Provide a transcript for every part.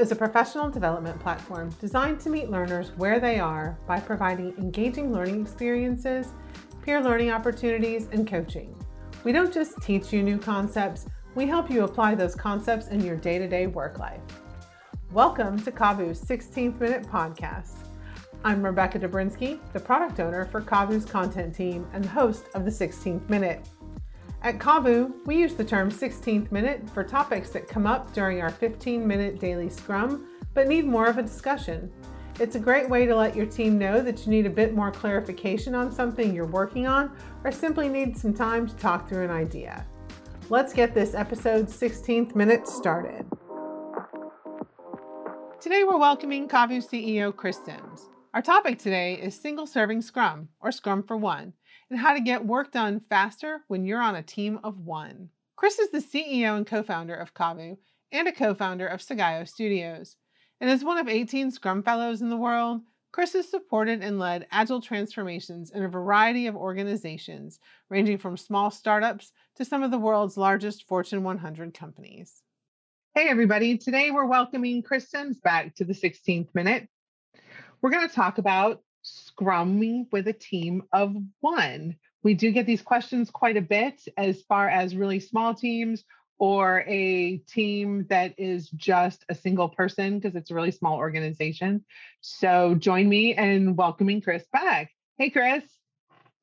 Is a professional development platform designed to meet learners where they are by providing engaging learning experiences, peer learning opportunities, and coaching. We don't just teach you new concepts, we help you apply those concepts in your day to day work life. Welcome to CAVU's 16th Minute Podcast. I'm Rebecca Dobrinsky, the product owner for CAVU's content team and host of the 16th Minute. At CAVU, we use the term 16th minute for topics that come up during our 15 minute daily scrum but need more of a discussion. It's a great way to let your team know that you need a bit more clarification on something you're working on or simply need some time to talk through an idea. Let's get this episode 16th minute started. Today we're welcoming CAVU CEO Chris Sims. Our topic today is single serving Scrum, or Scrum for One, and how to get work done faster when you're on a team of one. Chris is the CEO and co founder of CAVU and a co founder of Sagayo Studios. And as one of 18 Scrum Fellows in the world, Chris has supported and led agile transformations in a variety of organizations, ranging from small startups to some of the world's largest Fortune 100 companies. Hey, everybody. Today we're welcoming Chris Sims back to the 16th minute. We're going to talk about scrumming with a team of one? We do get these questions quite a bit as far as really small teams or a team that is just a single person because it's a really small organization. So join me in welcoming Chris back. Hey, Chris.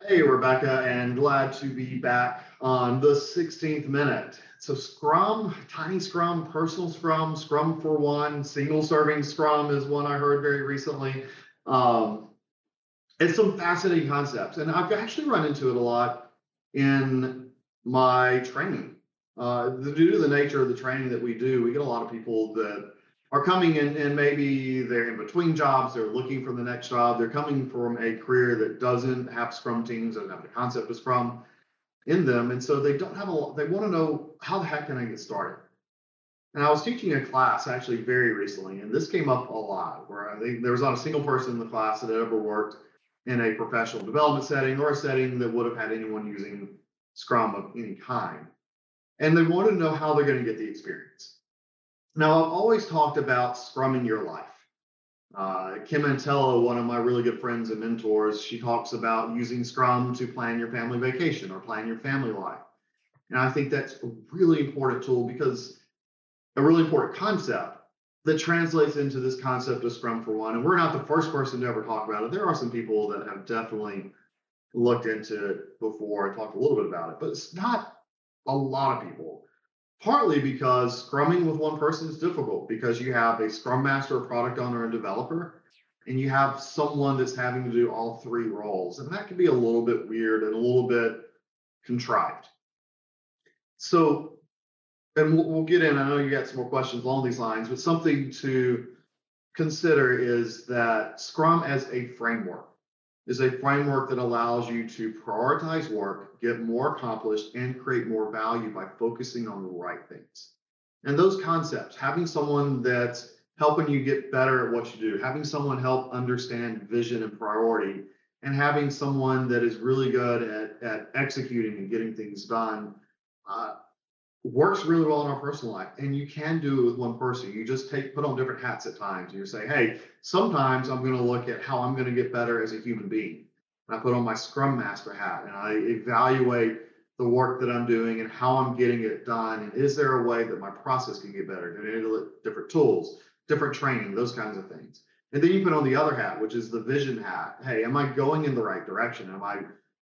Hey, Rebecca, and glad to be back on the 16th minute. So, Scrum, tiny Scrum, personal Scrum, Scrum for one, single serving Scrum is one I heard very recently. Um, it's some fascinating concepts. And I've actually run into it a lot in my training. Uh, due to the nature of the training that we do, we get a lot of people that are coming in and maybe they're in between jobs, they're looking for the next job, they're coming from a career that doesn't have Scrum teams, doesn't have the concept of Scrum in them. And so they don't have a lot, they want to know how the heck can I get started? And I was teaching a class actually very recently, and this came up a lot where I think there was not a single person in the class that had ever worked in a professional development setting or a setting that would have had anyone using Scrum of any kind. And they want to know how they're going to get the experience. Now, I've always talked about Scrum in your life. Uh, Kim Antella, one of my really good friends and mentors, she talks about using Scrum to plan your family vacation or plan your family life. And I think that's a really important tool because a really important concept that translates into this concept of Scrum for One. And we're not the first person to ever talk about it. There are some people that have definitely looked into it before and talked a little bit about it, but it's not a lot of people. Partly because scrumming with one person is difficult because you have a scrum master, a product owner, and developer, and you have someone that's having to do all three roles. And that can be a little bit weird and a little bit contrived. So and we'll, we'll get in. I know you got some more questions along these lines, but something to consider is that Scrum as a framework is a framework that allows you to prioritize work, get more accomplished, and create more value by focusing on the right things. And those concepts, having someone that's helping you get better at what you do, having someone help understand vision and priority, and having someone that is really good at, at executing and getting things done uh, works really well in our personal life and you can do it with one person. You just take put on different hats at times and you say hey sometimes i'm going to look at how i'm going to get better as a human being. And i put on my scrum master hat and i evaluate the work that i'm doing and how i'm getting it done and is there a way that my process can get better? Do different tools different training those kinds of things. And then you put on the other hat which is the vision hat. Hey am i going in the right direction? Am i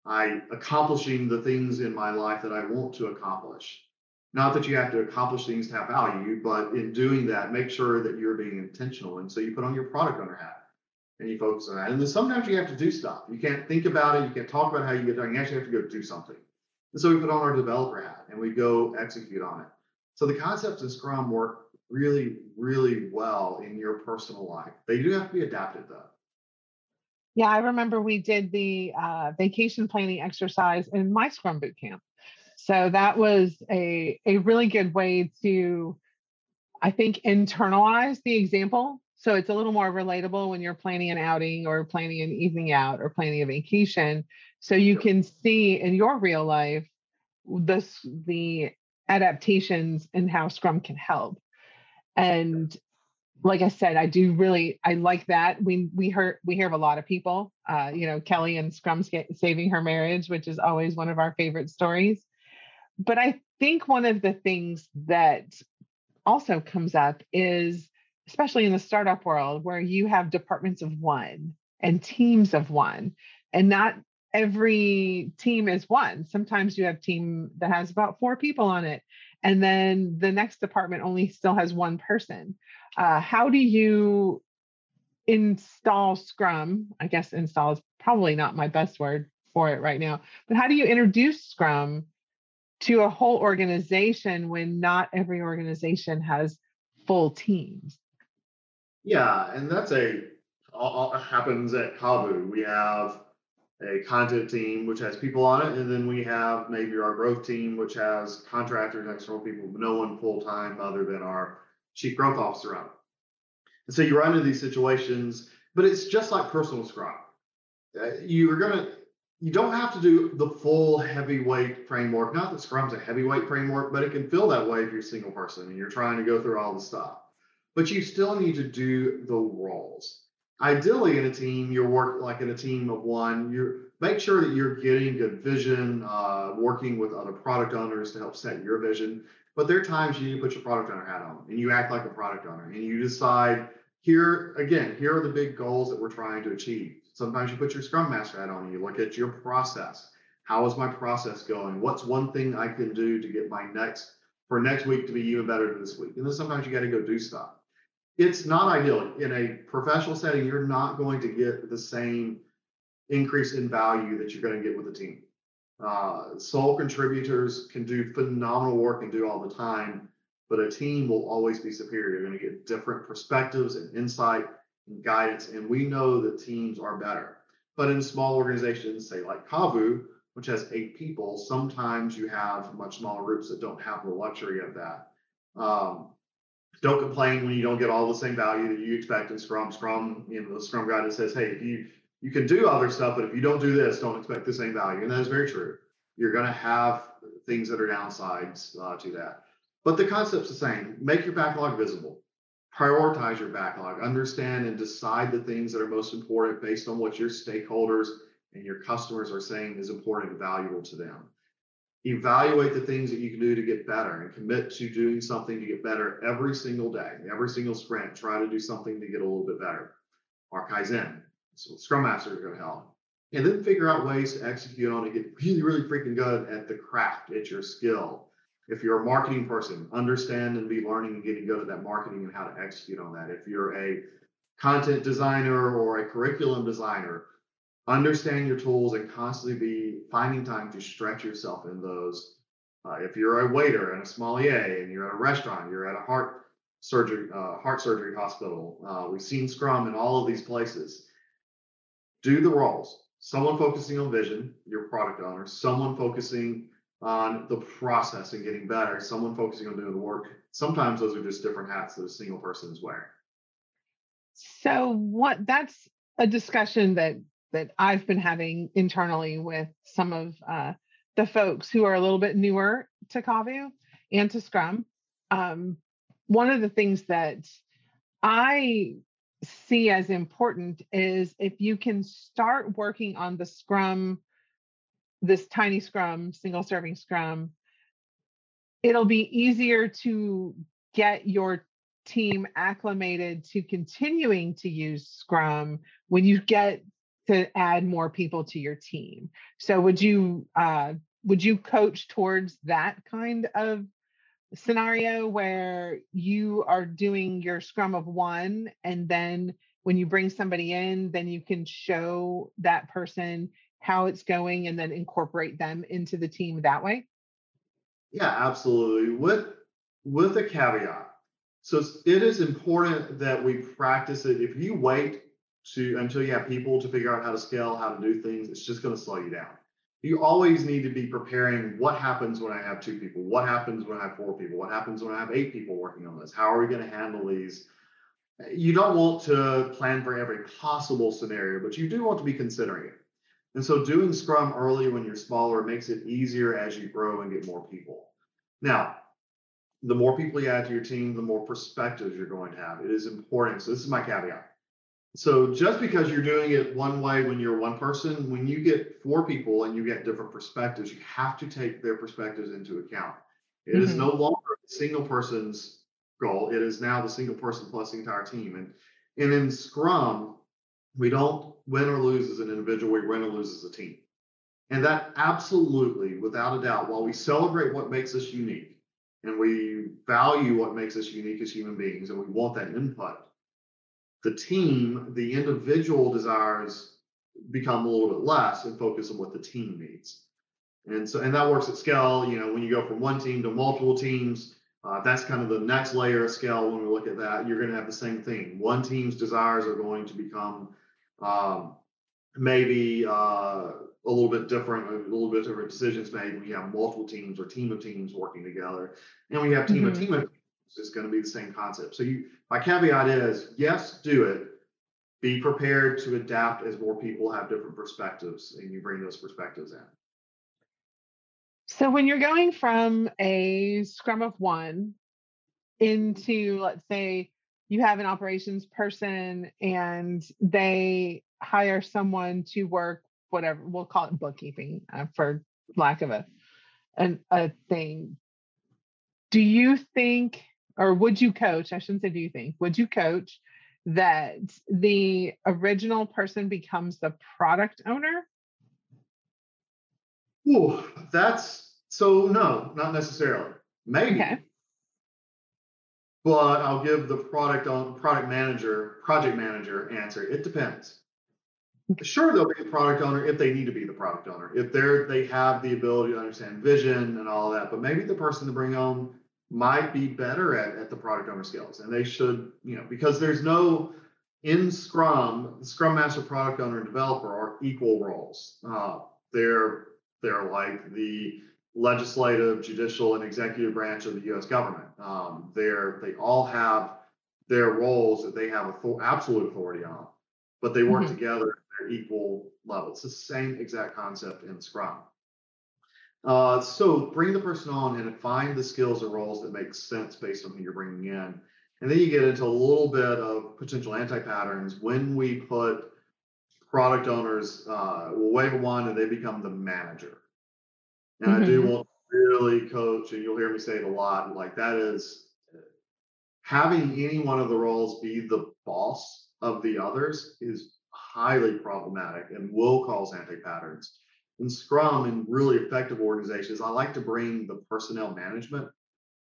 i accomplishing the things in my life that i want to accomplish not that you have to accomplish things to have value, but in doing that, make sure that you're being intentional. And so you put on your product owner hat and you focus on that. And then sometimes you have to do stuff. You can't think about it. You can't talk about how you get done. You actually have to go do something. And so we put on our developer hat and we go execute on it. So the concepts of Scrum work really, really well in your personal life. They do have to be adapted though. Yeah, I remember we did the uh, vacation planning exercise in my Scrum boot camp. So that was a, a really good way to, I think, internalize the example. So it's a little more relatable when you're planning an outing or planning an evening out or planning a vacation. So you can see in your real life this the adaptations and how Scrum can help. And like I said, I do really I like that. We we hear we hear of a lot of people. Uh, you know, Kelly and Scrum saving her marriage, which is always one of our favorite stories. But I think one of the things that also comes up is especially in the startup world where you have departments of one and teams of one and not every team is one. Sometimes you have team that has about four people on it and then the next department only still has one person. Uh, how do you install scrum? I guess install is probably not my best word for it right now but how do you introduce scrum to a whole organization when not every organization has full teams yeah and that's a all, happens at CAVU. We have a content team which has people on it, and then we have maybe our growth team which has contractors, external people, no one full time other than our chief growth officer on it. And so you run into these situations, but it's just like personal scrum. Uh, you're gonna you don't have to do the full heavyweight framework. Not that Scrum's a heavyweight framework, but it can feel that way if you're a single person and you're trying to go through all the stuff. But you still need to do the roles ideally in a team you work like in a team of one you make sure that you're getting good vision uh, working with other product owners to help set your vision but there are times you need to put your product owner hat on and you act like a product owner and you decide here again here are the big goals that we're trying to achieve sometimes you put your scrum master hat on you look at your process how is my process going what's one thing i can do to get my next for next week to be even better than this week and then sometimes you got to go do stuff it's not ideal in a professional setting. You're not going to get the same increase in value that you're going to get with a team. Uh, sole contributors can do phenomenal work and do all the time, but a team will always be superior. You're going to get different perspectives and insight guidance, and we know that teams are better. But in small organizations, say like CAVU, which has eight people, sometimes you have much smaller groups that don't have the luxury of that. Um, don't complain when you don't get all the same value that you expect in Scrum. Scrum, you know, the Scrum Guide that says, hey, if you you can do other stuff, but if you don't do this, don't expect the same value. And that is very true. You're going to have things that are downsides uh, to that. But the concept's the same. Make your backlog visible. Prioritize your backlog. Understand and decide the things that are most important based on what your stakeholders and your customers are saying is important and valuable to them evaluate the things that you can do to get better and commit to doing something to get better every single day, every single sprint. Try to do something to get a little bit better. Or Kaizen, so Scrum Master is going to help. And then figure out ways to execute on it, get really, really freaking good at the craft, at your skill. If you're a marketing person, understand and be learning and getting good at that marketing and how to execute on that. If you're a content designer or a curriculum designer, understand your tools and constantly be finding time to stretch yourself in those. Uh, if you're a waiter and a sommelier and you're at a restaurant, you're at a heart surgery uh, heart surgery hospital. Uh, we've seen Scrum in all of these places. Do the roles. Someone focusing on vision, your product owner. Someone focusing on the process and getting better. Someone focusing on doing the work. Sometimes those are just different hats that a single person is wearing. So what? That's a discussion that that I've been having internally with some of uh, the folks who are a little bit newer to CAVU and to Scrum. Um, one of the things that I see as important is if you can start working on the Scrum, this tiny Scrum, single serving Scrum, it'll be easier to get your team acclimated to continuing to use Scrum when you get to add more people to your team. So would you uh, would you coach towards that kind of scenario where you are doing your scrum of one and then when you bring somebody in then you can show that person how it's going and then incorporate them into the team that way yeah absolutely with with a caveat so it is important that we practice it if you wait to until you have people to figure out how to scale, how to do things, it's just going to slow you down. You always need to be preparing what happens when I have two people? What happens when I have four people? What happens when I have eight people working on this? How are we going to handle these? You don't want to plan for every possible scenario, but you do want to be considering it. And so doing Scrum early when you're smaller makes it easier as you grow and get more people. Now, the more people you add to your team, the more perspectives you're going to have. It is important. So this is my caveat. So just because you're doing it one way when you're one person, when you get four people and you get different perspectives, you have to take their perspectives into account. It mm-hmm. is no longer a single person's goal. It is now the single person plus the entire team. And and in Scrum, we don't win or lose as an individual, we win or lose as a team. And that absolutely, without a doubt, while we celebrate what makes us unique and we value what makes us unique as human beings and we want that input, the team, the individual desires become a little bit less and focus on what the team needs. And so, and that works at scale. You know, when you go from one team to multiple teams, uh, that's kind of the next layer of scale. When we look at that, you're going to have the same thing. One team's desires are going to become um, maybe uh, a little bit different, a little bit different decisions made when you have multiple teams or team of teams working together, and when you have team mm-hmm. of team of teams, it's going to be the same concept. So you, my caveat is, yes, do it. Be prepared to adapt as more people have different perspectives, and you bring those perspectives in. So when you're going from a scrum of one into, let's say, you have an operations person and they hire someone to work whatever we'll call it bookkeeping uh, for lack of a an, a thing do you think or would you coach i shouldn't say do you think would you coach that the original person becomes the product owner Ooh, that's so no, not necessarily. Maybe. Okay. But I'll give the product on product manager, project manager answer. It depends. Sure, they'll be the product owner if they need to be the product owner, if they're they have the ability to understand vision and all that. But maybe the person to bring on might be better at, at the product owner skills, and they should, you know, because there's no in Scrum, Scrum Master, product owner, and developer are equal roles. Uh, they're they're like the legislative, judicial, and executive branch of the U.S. government. Um, they're they all have their roles that they have author- absolute authority on, but they work mm-hmm. together at equal level. It's the same exact concept in Scrum. Uh, so bring the person on and find the skills or roles that make sense based on who you're bringing in. And then you get into a little bit of potential anti-patterns when we put product owners, uh, wave one and they become the manager. And mm-hmm. I do mm-hmm. want to really coach, and you'll hear me say it a lot. Like that is having any one of the roles be the boss of the others is highly problematic and will cause anti-patterns. In Scrum and really effective organizations, I like to bring the personnel management,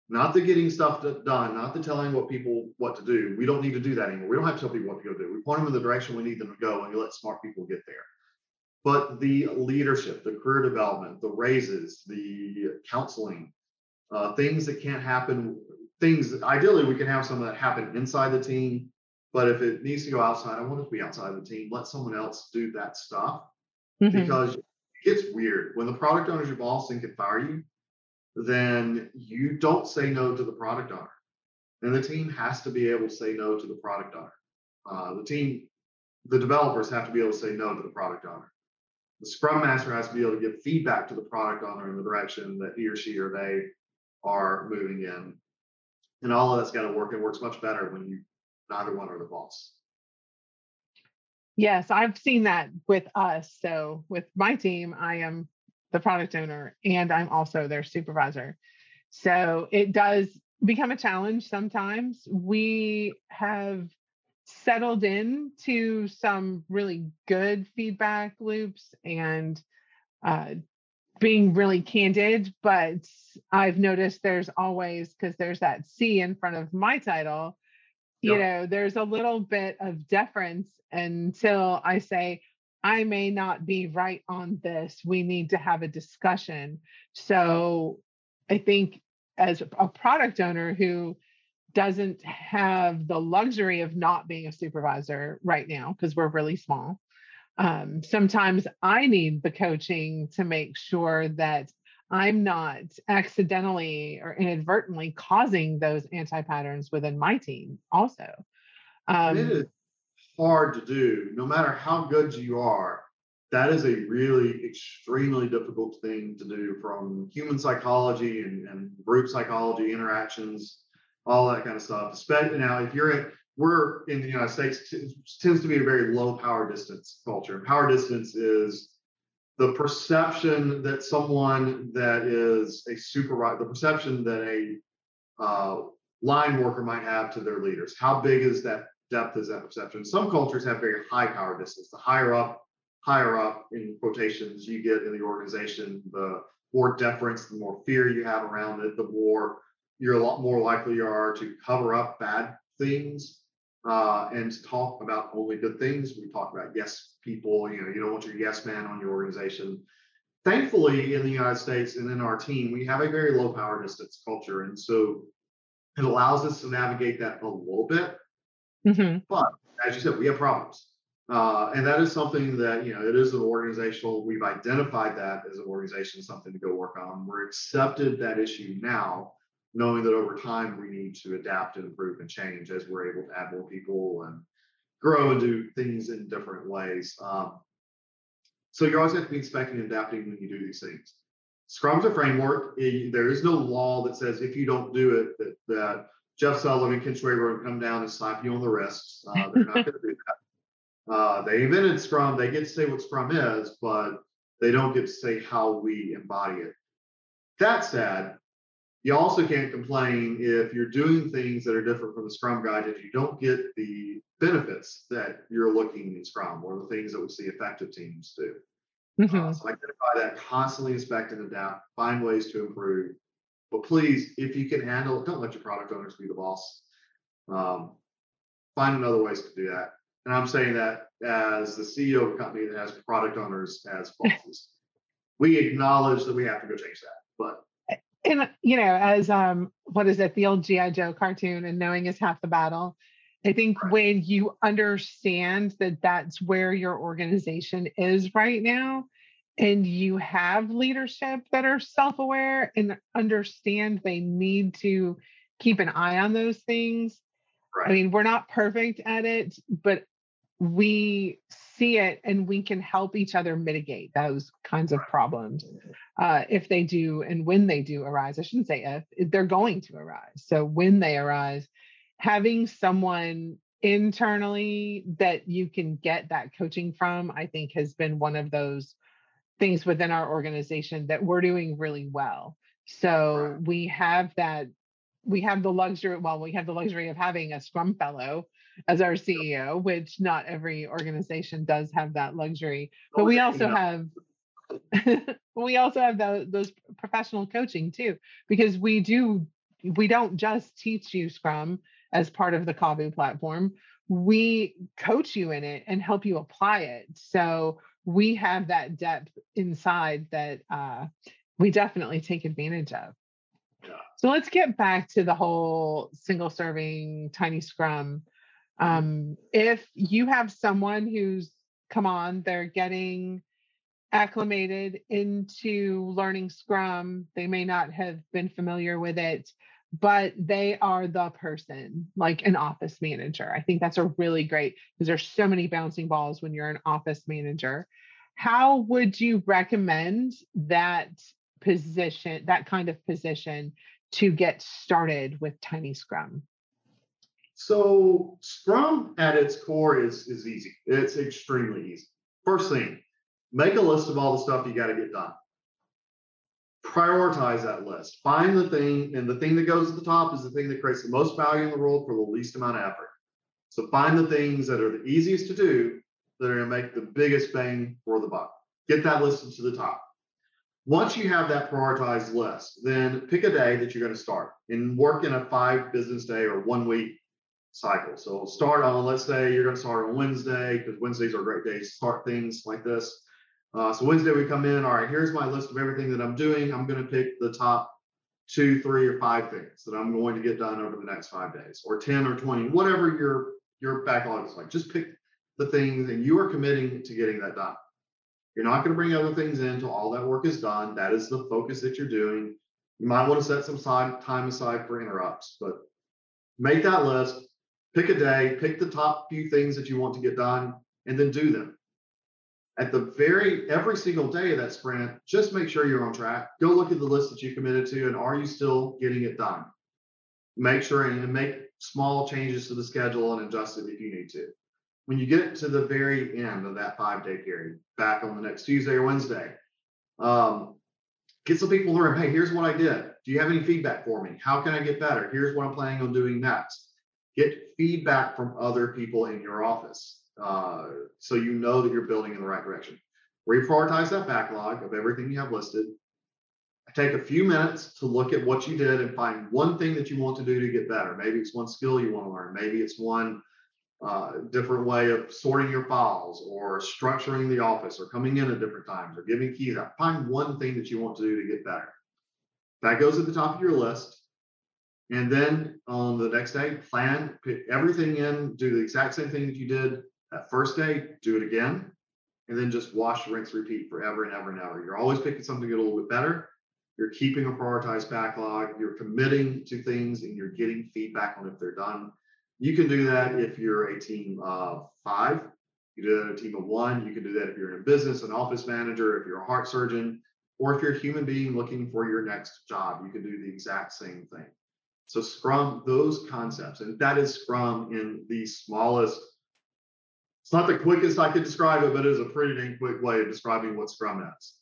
not the getting stuff done, not the telling what people what to do. We don't need to do that anymore. We don't have to tell people what to go do. We point them in the direction we need them to go, and we let smart people get there but the leadership, the career development, the raises, the counseling, uh, things that can't happen, things ideally we can have some of that happen inside the team. But if it needs to go outside, I want it to be outside the team. Let someone else do that stuff mm-hmm. because it gets weird. When the product owner is your boss and can fire you, then you don't say no to the product owner. And the team has to be able to say no to the product owner. Uh, the team, the developers have to be able to say no to the product owner the scrum master has to be able to give feedback to the product owner in the direction that he or she or they are moving in. And all of that's got to work. It works much better when you neither one are the boss. Yes, I've seen that with us. So with my team, I am the product owner and I'm also their supervisor. So it does become a challenge sometimes. We have settled in to some really good feedback loops and uh, being really candid, but I've noticed there's always because there's that C in front of my title, you yep. know, there's a little bit of deference until I say, I may not be right on this. We need to have a discussion. So I think as a product owner who doesn't have the luxury of not being a supervisor right now because we're really small. Um, sometimes I need the coaching to make sure that I'm not accidentally or inadvertently causing those anti patterns within my team, also. Um, it is hard to do, no matter how good you are. that is a really extremely difficult thing to do from human psychology and, and group psychology interactions all that kind of stuff. Especially now if you're in we're in the united states t- tends to be a very low power distance culture. Power distance is the perception that someone that is a supervisor the perception that a uh, line worker might have to their leaders. How big is that depth is that perception? Some cultures have very high power distance. The higher up higher up in quotations you get in the organization, the more deference, the more fear you have around it, the more you're a lot more likely you are to cover up bad things uh, and talk about only good things. We talk about yes people, you know, you don't want your yes man on your organization. Thankfully, in the United States and in our team, we have a very low power distance culture. And so it allows us to navigate that a little bit. Mm-hmm. But as you said, we have problems. Uh, and that is something that, you know, it is an organizational, we've identified that as an organization, something to go work on. We're accepted that issue now, knowing that over time we need to adapt and improve and change as we're able to add more people and grow and do things in different ways. Um, so you always have to be expecting and adapting when you do these things. Scrum's a framework. There is no law that says if you don't do it, that, that Jeff Sutherland and Ken Schwaber will come down and slap you on the wrists. Uh, they're not going to do that. Uh, they invented Scrum. They get to say what Scrum is, but they don't get to say how we embody it. That said, you also can't complain if you're doing things that are different from the Scrum guide if you don't get the benefits that you're looking in Scrum or the things that we see effective teams do. Mm-hmm. Uh, so identify that, constantly inspect and adapt, find ways to improve. But please, if you can handle it, don't let your product owners be the boss. Um, find another ways to do that. And I'm saying that as the CEO of a company that has product owners as bosses. we acknowledge that we have to go change that. But and you know, as um, what is it, the old GI Joe cartoon, and knowing is half the battle. I think right. when you understand that that's where your organization is right now, and you have leadership that are self-aware and understand they need to keep an eye on those things. Right. I mean, we're not perfect at it, but we see it and we can help each other mitigate those kinds of problems uh, if they do and when they do arise. I shouldn't say if, they're going to arise. So when they arise, having someone internally that you can get that coaching from, I think has been one of those things within our organization that we're doing really well. So we have that we have the luxury well we have the luxury of having a scrum fellow as our ceo which not every organization does have that luxury but we also have we also have the, those professional coaching too because we do we don't just teach you scrum as part of the CAVU platform. We coach you in it and help you apply it. So we have that depth inside that uh, we definitely take advantage of. So let's get back to the whole single serving tiny scrum. Mm-hmm. Um, if you have someone who's come on, they're getting acclimated into learning Scrum, they may not have been familiar with it, but they are the person, like an office manager. I think that's a really great because there's so many bouncing balls when you're an office manager. How would you recommend that position, that kind of position to get started with Tiny Scrum? So Scrum at its core is is easy. It's extremely easy. First thing, make a list of all the stuff you got to get done. Prioritize that list. Find the thing, and the thing that goes at the top is the thing that creates the most value in the world for the least amount of effort. So find the things that are the easiest to do that are going to make the biggest bang for the buck. Get that listed to the top. Once you have that prioritized list, then pick a day that you're going to start and work in a five business day or one week cycle. So start on, let's say you're going to start on Wednesday because Wednesdays are great days to start things like this. Uh, so Wednesday we come in, all right, here's my list of everything that I'm doing. I'm going to pick the top two, three, or five things that I'm going to get done over the next five days, or 10 or 20, whatever your your backlog is like. Just pick the things and you are committing to getting that done. You're not going to bring other things in until all that work is done. That is the focus that you're doing. You might want to set some time aside for interrupts, but make that list, pick a day, pick the top few things that you want to get done, and then do them. At the very every single day of that sprint, just make sure you're on track. Go look at the list that you committed to, and are you still getting it done? Make sure and make small changes to the schedule and adjust it if you need to. When you get to the very end of that five day period, back on the next Tuesday or Wednesday, um, get some people who are, hey, here's what I did. Do you have any feedback for me? How can I get better? Here's what I'm planning on doing next. Get feedback from other people in your office uh, so you know that you're building in the right direction. Reprioritize that backlog of everything you have listed. Take a few minutes to look at what you did and find one thing that you want to do to get better. Maybe it's one skill you want to learn. Maybe it's one uh, different way of sorting your files or structuring the office or coming in at different times or giving keys out. Find one thing that you want to do to get better. That goes at the top of your list. And then on the next day, plan, put everything in, do the exact same thing that you did that first day, do it again, and then just wash, rinse, repeat forever and ever and ever. You're always picking something a little bit better. You're keeping a prioritized backlog. You're committing to things and you're getting feedback on if they're done. You can do that if you're a team of five. You do that a team of one. You can do that if you're in a business, an office manager, if you're a heart surgeon, or if you're a human being looking for your next job. You can do the exact same thing. So Scrum, those concepts, and that is Scrum in the smallest. It's not the quickest I could describe it, but it is a pretty dang quick way of describing what Scrum is.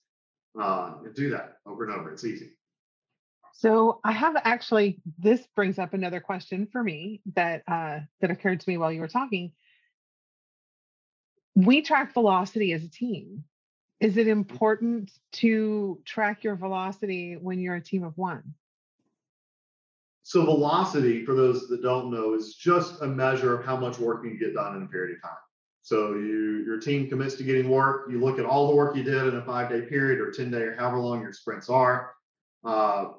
Uh, and do that over and over. It's easy. So I have actually this brings up another question for me that uh, that occurred to me while you were talking. We track velocity as a team. Is it mm-hmm. important to track your velocity when you're a team of one? So velocity, for those that don't know, is just a measure of how much work you can get done in a period of time. So you your team commits to getting work. You look at all the work you did in a five day period or 10 day or however long your sprints are. Uh,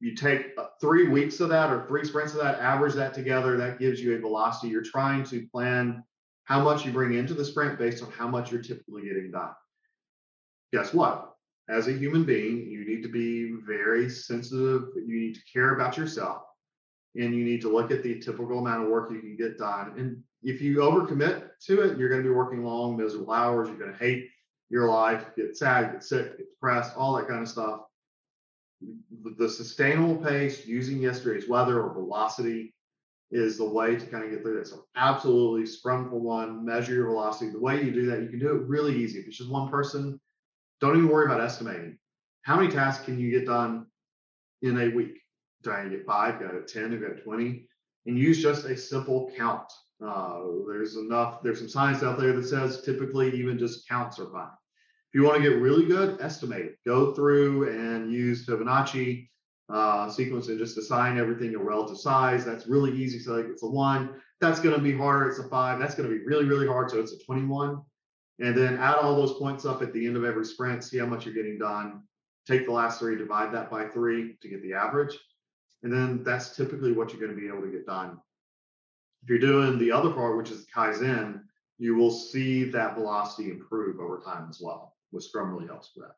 you take uh, three weeks of that or three sprints of that, average that together, that gives you a velocity. You're trying to plan how much you bring into the sprint based on how much you're typically getting done. Guess what? As a human being, you need to be very sensitive. You need to care about yourself and you need to look at the typical amount of work you can get done. And if you overcommit to it, you're going to be working long, miserable hours. You're going to hate your life, get sad, get sick, get depressed, all that kind of stuff the sustainable pace using yesterday's weather or velocity is the way to kind of get through that. So absolutely scrum for one, measure your velocity. The way you do that, you can do it really easy. If it's just one person, don't even worry about estimating. How many tasks can you get done in a week? Do I get five? Got it 10? Got 20? And use just a simple count. Uh, there's enough, there's some science out there that says typically even just counts are fine If you want to get really good, estimate. Go through and use Fibonacci uh, sequence and just assign everything a relative size. That's really easy. So like it's a one, that's going to be harder. It's a five, that's going to be really, really hard. So it's a 21. And then add all those points up at the end of every sprint, see how much you're getting done. Take the last three, divide that by three to get the average. And then that's typically what you're going to be able to get done. If you're doing the other part, which is Kaizen, you will see that velocity improve over time as well with Scrum really helps with that.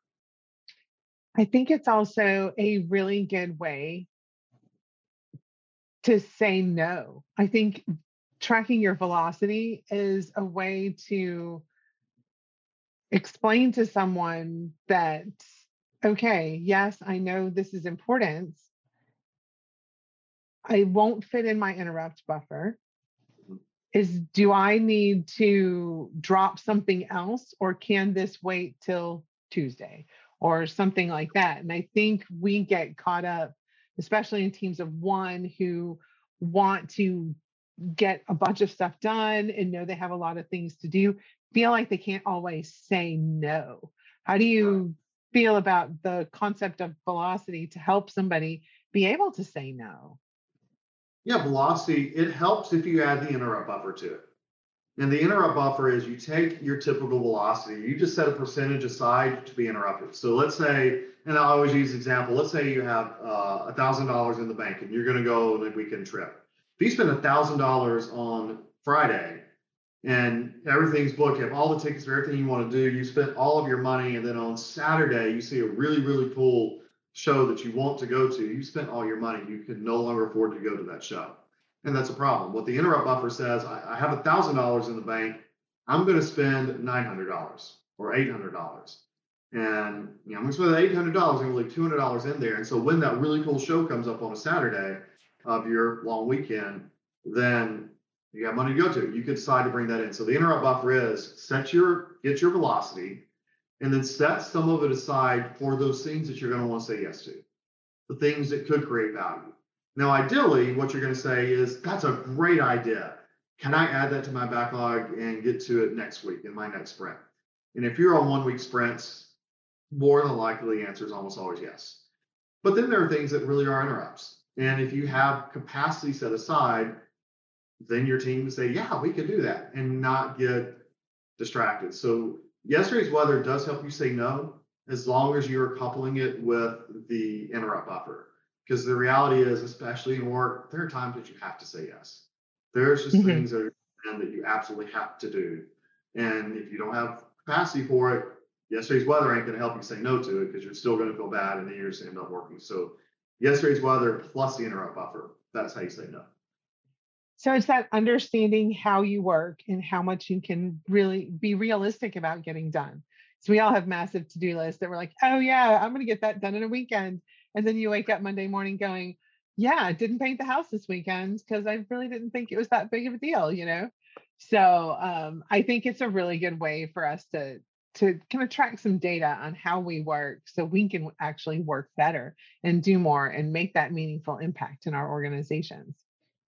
I think it's also a really good way to say no. I think tracking your velocity is a way to explain to someone that, okay, yes, I know this is important. I won't fit in my interrupt buffer mm-hmm. is do I need to drop something else or can this wait till Tuesday or something like that? And I think we get caught up, especially in teams of one who want to get a bunch of stuff done and know they have a lot of things to do, feel like they can't always say no. How do you feel about the concept of velocity to help somebody be able to say no? Yeah, velocity, it helps if you add the interrupt buffer to it. And the interrupt buffer is you take your typical velocity, you just set a percentage aside to be interrupted. So let's say, and I always use example, let's say you have uh, a thousand dollars in the bank and you're going to go on a weekend trip. If you spend a thousand dollars on Friday and everything's booked, you have all the tickets for everything you want to do, you spent all of your money, and then on Saturday you see a really, really cool show that you want to go to, you spent all your money. You can no longer afford to go to that show. And that's a problem. What the interrupt buffer says, I, I have $1,000 in the bank. I'm going to spend $900. or $800. And you know, I'm going to spend $800 and leave $200 in there. And so when that really cool show comes up on a Saturday of your long weekend, then you got money to go to. You could decide to bring that in. So the interrupt buffer is set your get your velocity, and then set some of it aside for those things that you're going to want to say yes to, the things that could create value. Now, ideally, what you're going to say is that's a great idea. Can I add that to my backlog and get to it next week in my next sprint? And if you're on one week sprints, more than likely the answer is almost always yes. But then there are things that really are interrupts. And if you have capacity set aside, then your team can say, yeah, we can do that and not get distracted. So yesterday's weather does help you say no as long as you're coupling it with the interrupt buffer. Because the reality is, especially in work, there are times that you have to say yes. There's just mm-hmm. things that, are, that you absolutely have to do. And if you don't have capacity for it, yesterday's weather ain't going to help you say no to it because you're still going to feel bad and then you're just end up working. So yesterday's weather plus the interrupt buffer, that's how you say no. So it's that understanding how you work and how much you can really be realistic about getting done. So we all have massive to-do lists that we're like, oh yeah, I'm gonna get that done in a weekend. And then you wake up Monday morning going, yeah, I didn't paint the house this weekend because I really didn't think it was that big of a deal, you know? So um, I think it's a really good way for us to to kind of track some data on how we work so we can actually work better and do more and make that meaningful impact in our organizations.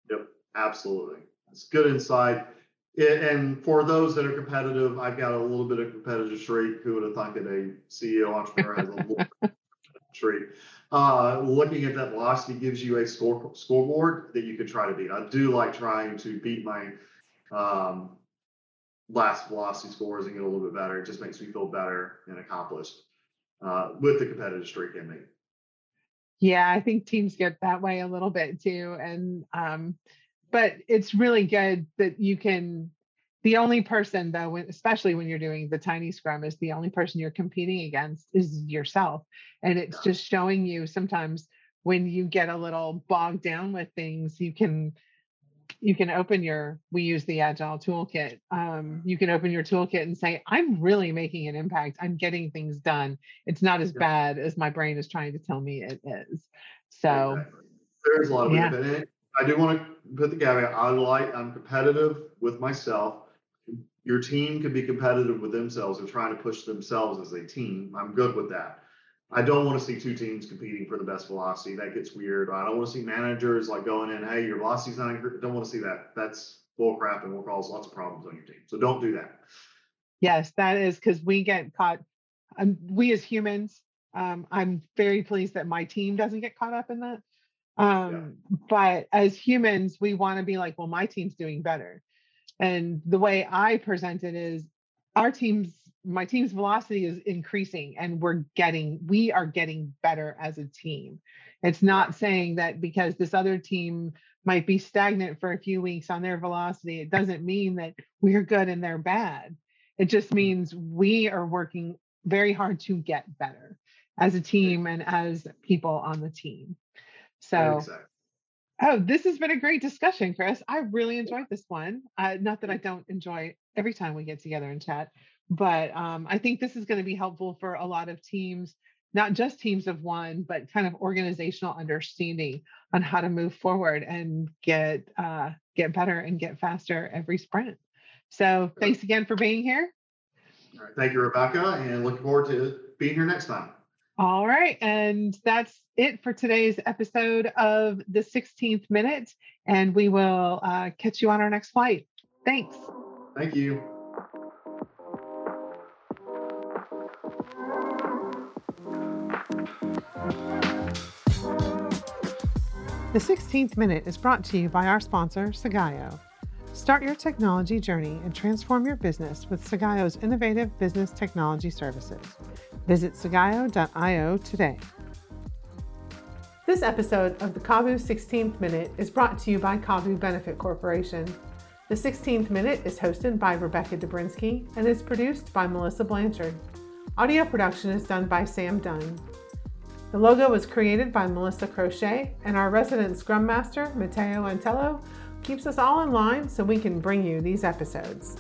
Yep, absolutely. It's good insight. And for those that are competitive, I've got a little bit of competitive streak. Who would have thought that a CEO entrepreneur has a little streak? Uh, looking at that velocity gives you a score scoreboard that you can try to beat. I do like trying to beat my um, last velocity scores and get a little bit better. It just makes me feel better and accomplished uh, with the competitive streak in me. Yeah, I think teams get that way a little bit too. And, um, but it's really good that you can, the only person though, when, especially when you're doing the tiny scrum, is the only person you're competing against is yourself. And it's just showing you sometimes when you get a little bogged down with things, you can you can open your we use the agile toolkit um, you can open your toolkit and say i'm really making an impact. I'm getting things done. It's not as bad as my brain is trying to tell me it is. So there's a lot of yeah. it i do want to put the caveat i like i'm competitive with myself your team can be competitive with themselves and trying to push themselves as a team i'm good with that I don't want to see two teams competing for the best velocity. That gets weird. I don't want to see managers like going in, hey, your velocity's not increasing. Don't want to see that. That's bull crap and will cause lots of problems on your team. So don't do that. Yes, that is because we get caught. Um, we as humans, um, I'm very pleased that my team doesn't get caught up in that. Um, yeah. But as humans, we want to be like, well, my team's doing better. And the way I present it is our team's my team's velocity is increasing and we're getting we are getting better as a team it's not saying that because this other team might be stagnant for a few weeks on their velocity it doesn't mean that we're good and they're bad it just mm-hmm. means we are working very hard to get better as a team and as people on the team so exactly. Oh, this has been a great discussion, Chris. I really enjoyed this one. Uh, not that I don't enjoy every time we get together and chat, but um, I think this is going to be helpful for a lot of teams, not just teams of one, but kind of organizational understanding on how to move forward and get uh, get better and get faster every sprint. So thanks again for being here. All right, thank you, Rebecca, and looking forward to being here next time. All right, and that's it for today's episode of the 16th minute, and we will uh, catch you on our next flight. Thanks. Thank you. The 16th Minute is brought to you by our sponsor, Sagayo. Start your technology journey and transform your business with Sagayo's innovative business technology services. Visit sagayo.io today. This episode of the CAVU 16th Minute is brought to you by CAVU Benefit Corporation. The 16th Minute is hosted by Rebecca Dobrinsky and is produced by Melissa Blanchard. Audio production is done by Sam Dunn. The logo was created by Melissa Crochet, and our resident Scrum Master, Matteo Antello, keeps us all in line so we can bring you these episodes.